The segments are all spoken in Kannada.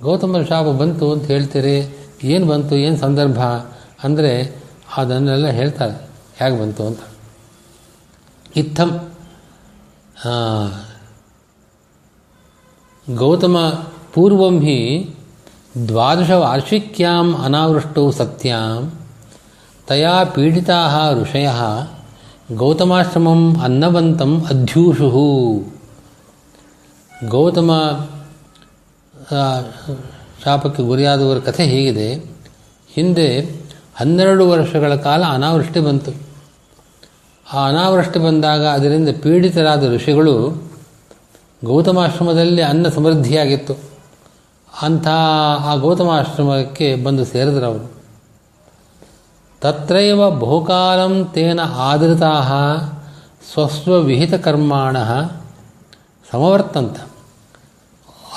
ಗೌತಮರ ಶಾಪ ಬಂತು ಅಂತ ಹೇಳ್ತೀರಿ ಏನು ಬಂತು ಏನು ಸಂದರ್ಭ ಅಂದರೆ ಅದನ್ನೆಲ್ಲ ಹೇಳ್ತಾರೆ ಹೇಗೆ ಬಂತು ಅಂತ ಇತ್ತಂ ಆ, ಗೌತಮ ಪೂರ್ವಂ ಹಿ ದ್ವಾದಶವಾರ್ಷಿಕ್ಯಾಂ ಅನಾವೃಷ್ಟೌ ಸತ್ಯಾಂ ತಯಾ ಪೀಡಿತಾः ಋಷಯः ಗೌತಮಾಶ್ರಮಂ ಅನ್ನವಂತಂ ಅಧ್ಯೂಷುಃ ಗೌತಮ ಆ, ಶಾಪಕ್ಕೆ ಗುರಿಯಾದವರ ಕಥೆ ಹೀಗಿದೆ. ಹಿಂದೆ ಹನ್ನೆರಡು ವರ್ಷಗಳ ಕಾಲ ಅನಾವೃಷ್ಟಿ ಬಂತು. ಆ ಅನಾವೃಷ್ಟಿ ಬಂದಾಗ ಅದರಿಂದ ಪೀಡಿತರಾದ ಋಷಿಗಳು ಗೌತಮಾಶ್ರಮದಲ್ಲಿ ಅನ್ನ ಸಮೃದ್ಧಿಯಾಗಿತ್ತು. ಅಂಥ ಆ ಗೌತಮಾಶ್ರಮಕ್ಕೆ ಬಂದು ಸೇರಿದ್ರು ಅವರು. ತತ್ರೈವ ಬಹುಕಾಲಂ ತೇನ ಆದೃತಾ ಸ್ವಸ್ವವಿಹಿತಕರ್ಮಾಣ ಸಮವರ್ತಂತ.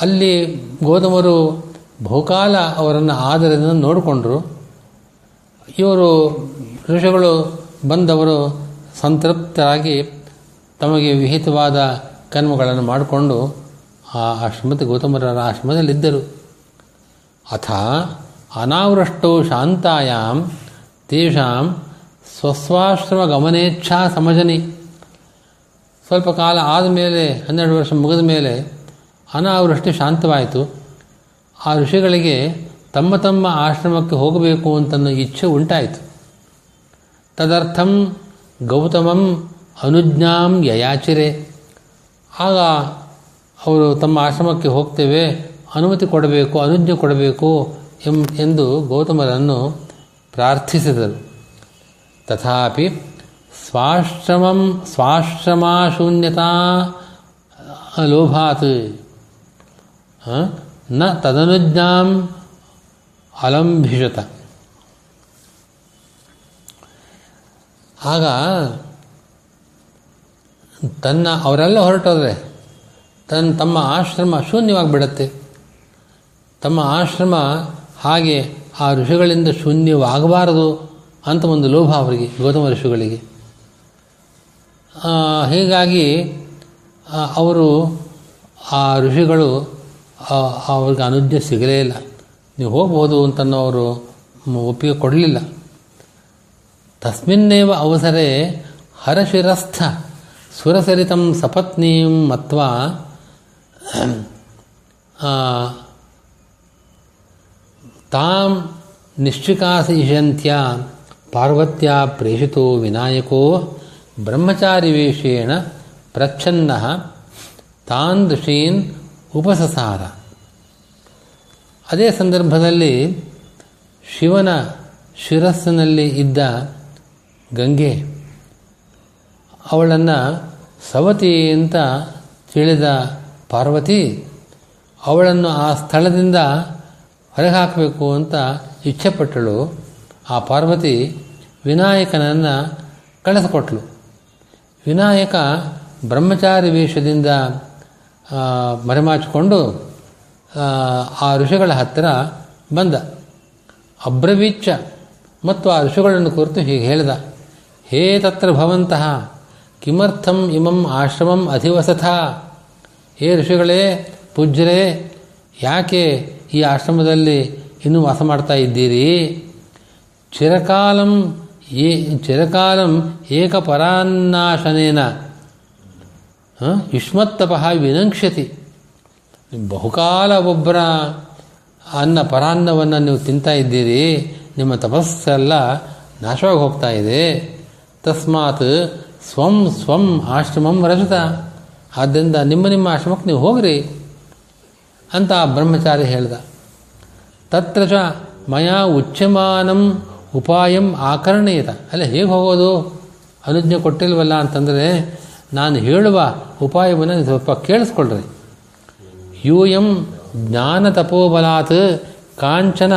ಅಲ್ಲಿ ಗೋದಮರು ಬಹುಕಾಲ ಅವರನ್ನು ಆದರದಿಂದ ನೋಡಿಕೊಂಡ್ರು. ಇವರು ಋಷಿಗಳು ಬಂದವರು ಸಂತೃಪ್ತರಾಗಿ ತಮಗೆ ವಿಹಿತವಾದ ಕರ್ಮಗಳನ್ನು ಮಾಡಿಕೊಂಡು ಆ ಆಶ್ರಮದ ಗೌತಮರ ಆಶ್ರಮದಲ್ಲಿದ್ದರು. ಅಥ ಅನಾವೃಷ್ಟೋ ಶಾಂತಾಯಾಂ ತೇಷಾಂ ಸ್ವಸ್ವಾಶ್ರಮ ಗಮನೇಚ್ಛಾ ಸಮಜನಿ. ಸ್ವಲ್ಪ ಕಾಲ ಆದಮೇಲೆ ಹನ್ನೆರಡು ವರ್ಷ ಮುಗಿದ ಮೇಲೆ ಅನಾವೃಷ್ಟಿ ಶಾಂತವಾಯಿತು. ಆ ಋಷಿಗಳಿಗೆ ತಮ್ಮ ತಮ್ಮ ಆಶ್ರಮಕ್ಕೆ ಹೋಗಬೇಕು ಅಂತನ್ನೋ ಇಚ್ಛೆ ಉಂಟಾಯಿತು. ತದರ್ಥಂ ಗೌತಮಂ ಅನುಜ್ಞಾಂ ಯಯಾಚಿರೆ. ಆಗ ಅವರು ತಮ್ಮ ಆಶ್ರಮಕ್ಕೆ ಹೋಗ್ತೇವೆ, ಅನುಮತಿ ಕೊಡಬೇಕು, ಅನುಜ್ಞೆ ಕೊಡಬೇಕು ಎಂದು ಗೌತಮರನ್ನು ಪ್ರಾರ್ಥಿಸಿದರು. ತಥಾಪಿ ಸ್ವಾಶ್ರಮಂ ಸ್ವಾಶ್ರಮಾಶೂನ್ಯತಾ ಲೋಭಾತ್. ನ ತದನುಜ್ಞಾಂ ಅಲಂಭಿಷತ. ಆಗ ತನ್ನ ಅವರೆಲ್ಲ ಹೊರಟೋದ್ರೆ ತನ್ನ ತಮ್ಮ ಆಶ್ರಮ ಶೂನ್ಯವಾಗಿಬಿಡತ್ತೆ ತಮ್ಮ ಆಶ್ರಮ ಹಾಗೆ ಆ ಋಷಿಗಳಿಂದ ಶೂನ್ಯವಾಗಬಾರದು ಅಂತ ಒಂದು ಲೋಭ ಅವರಿಗೆ, ಗೌತಮ ಋಷಿಗಳಿಗೆ. ಹೀಗಾಗಿ ಅವರು ಆ ಋಷಿಗಳು ಅವ್ರಿಗೆ ಅನುಜ್ಞೆ ಸಿಗಲೇ ಇಲ್ಲ. ನೀವು ಹೋಗ್ಬೋದು ಅಂತನೋ ಅವರು ಒಪ್ಪಿಗೆ ಕೊಡಲಿಲ್ಲ. ತಸ್ಮಿನ್ನೇವ ಅವಸರೆ ಹರಶಿರಸ್ಥ ಸುರಸರಿತಂ ಸಪತ್ನೀಂ ಮತ್ವ ತಾಂ ನಿಶ್ಚಿಕಾಸಿಷಂತ್ಯ ಪಾರ್ವತ್ಯ ಪ್ರೇಷಿತೋ ವಿನಾಯಕೋ ಬ್ರಹ್ಮಚಾರಿವೇಷೇಣ ಪ್ರಚ್ಛನ್ನ ತಾನ್ ಉಪಸಸಾರ ಅದೇ ಸಂದರ್ಭದಲ್ಲಿ ಶಿವನ ಶಿರಸ್ಸಿನಲ್ಲಿ ಇದ್ದ ಗಂಗೆ ಅವಳನ್ನು ಸವತಿ ಅಂತ ತಿಳಿದ ಪಾರ್ವತಿ ಅವಳನ್ನು ಆ ಸ್ಥಳದಿಂದ ಹೊರಗೆ ಹಾಕಬೇಕು ಅಂತ ಇಚ್ಛೆಪಟ್ಟಳು. ಆ ಪಾರ್ವತಿ ವಿನಾಯಕನನ್ನು ಕಳಿಸಿಕೊಟ್ಲು. ವಿನಾಯಕ ಬ್ರಹ್ಮಚಾರಿ ವೇಷದಿಂದ ಮರೆಮಾಚಿಕೊಂಡು ಆ, ಋಷಿಗಳ ಹತ್ತಿರ ಬಂದ. ಅಬ್ರವೀಚ್ಛ ಮತ್ತು ಆ ಋಷಿಗಳನ್ನು ಕುರಿತು ಹೀಗೆ ಹೇಳಿದ. ಹೇ ತತ್ರ ಭವಂತಹ ಕಿಮರ್ಥಂ ಇಮಂ ಆಶ್ರಮಂ ಅಧಿವಸಥ. ಹೇ ಋಷಿಗಳೇ ಪೂಜ್ಯರೇ ಯಾಕೆ ಈ ಆಶ್ರಮದಲ್ಲಿ ಇನ್ನೂ ವಾಸ ಮಾಡ್ತಾ ಇದ್ದೀರಿ? ಚಿರಕಾಲಂ ಏ ಚಿರಕಾಲಂ ಏಕಪರಾನ್ನಾಶನೇನ? ಯುಷ್ಮತ್ತಪಃ ವಿನಂಕ್ಷತಿ ಬಹುಕಾಲ ಒಬ್ಬರ ಅನ್ನ ಪರಾನ್ನವನ್ನು ನೀವು ತಿಂತಾ ಇದ್ದೀರಿ, ನಿಮ್ಮ ತಪಸ್ಸೆಲ್ಲ ನಾಶವಾಗಿ ಹೋಗ್ತಾ ಇದೆ. ತಸ್ಮಾತ್ ಸ್ವಂ ಸ್ವಂ ಆಶ್ರಮಂ ರಜತ ಆದ್ದರಿಂದ ನಿಮ್ಮ ನಿಮ್ಮ ಆಶ್ರಮಕ್ಕೆ ನೀವು ಹೋಗ್ರಿ ಅಂತ ಬ್ರಹ್ಮಚಾರಿ ಹೇಳ್ದ. ತತ್ರ ಚ ಮಯಾ ಉಚ್ಯಮಾನಂ ಉಪಾಯಂ ಆಕರಣೀಯತ ಅಲ್ಲ, ಹೇಗೆ ಹೋಗೋದು? ಅನುಜ್ಞೆ ಕೊಟ್ಟಿಲ್ವಲ್ಲ ಅಂತಂದರೆ ನಾನು ಹೇಳುವ ಉಪಾಯವನ್ನು ಸ್ವಲ್ಪ ಕೇಳಿಸ್ಕೊಳ್ರಿ. ಯೂಯಂ ಜ್ಞಾನ ತಪೋಬಲಾತ್ ಕಾಂಚನ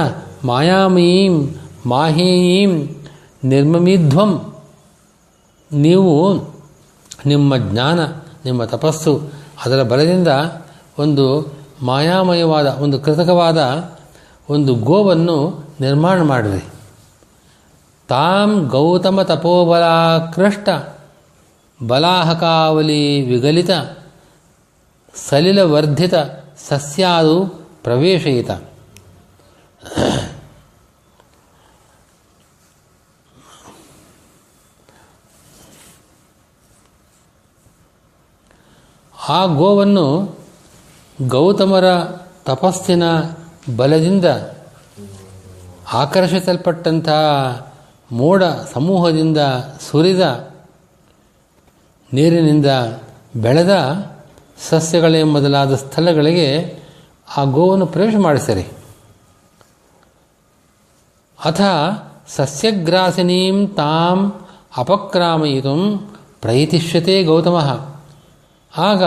ಮಾಯಾಮಯೀಂ ಮಾಹೀಂ ನಿರ್ಮಮಿಧ್ವಂ. ನೀವು ನಿಮ್ಮ ಜ್ಞಾನ, ನಿಮ್ಮ ತಪಸ್ಸು ಅದರ ಬಲದಿಂದ ಒಂದು ಮಾಯಾಮಯವಾದ, ಒಂದು ಕೃತಕವಾದ ಒಂದು ಗೋವನ್ನು ನಿರ್ಮಾಣ ಮಾಡಿರಿ. ತಾಂ ಗೌತಮ ತಪೋಬಲಾಕೃಷ್ಟ. ಬಲಾಹಕಾವಲಿ ವಿಗಲಿತ ಸಲಿಲವರ್ಧಿತ ಸಸ್ಯಾದು ಪ್ರವೇಶಯಿತ. ಆ ಗೋವನ್ನು ಗೌತಮರ ತಪಸ್ಸಿನ ಬಲದಿಂದ ಆಕರ್ಷಿಸಲ್ಪಟ್ಟಂತಹ ಮೋಡ ಸಮೂಹದಿಂದ ಸುರಿದ ನೀರಿನಿಂದ ಬೆಳೆದ ಸಸ್ಯಗಳೇ ಮೊದಲಾದ ಸ್ಥಳಗಳಿಗೆ ಆ ಗೋವನ್ನು ಪ್ರವೇಶ ಮಾಡಿಸರಿ. ಅಥ ಸಸ್ಯಗ್ರಾಸಿನೀಂ ತಾಂ ಅಪಕ್ರಾಮಯಿತು ಪ್ರಯತಿಷ್ಯತೆ ಗೌತಮ. ಆಗ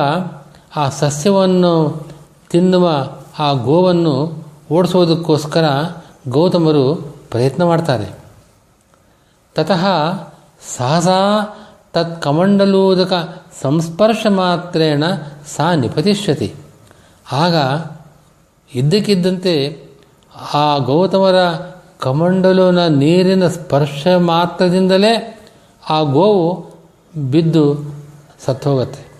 ಆ ಸಸ್ಯವನ್ನು ತಿನ್ನುವ ಆ ಗೋವನ್ನು ಓಡಿಸೋದಕ್ಕೋಸ್ಕರ ಗೌತಮರು ಪ್ರಯತ್ನ ಮಾಡ್ತಾರೆ. ತತಃ ಸಹಸಾ ತತ್ ಕಮಂಡಲೋದಕ ಸಂಸ್ಪರ್ಶ ಮಾತ್ರೇಣ ಸಾ ನಿಪತಿಷ್ಯತಿ. ಆಗ ಇದ್ದಕ್ಕಿದ್ದಂತೆ ಆ ಗೌತಮರ ಕಮಂಡಲೋನ ನೀರಿನ ಸ್ಪರ್ಶ ಮಾತ್ರದಿಂದಲೇ ಆ ಗೋವು ಬಿದ್ದು ಸತ್ತೋಗತ್ತೆ.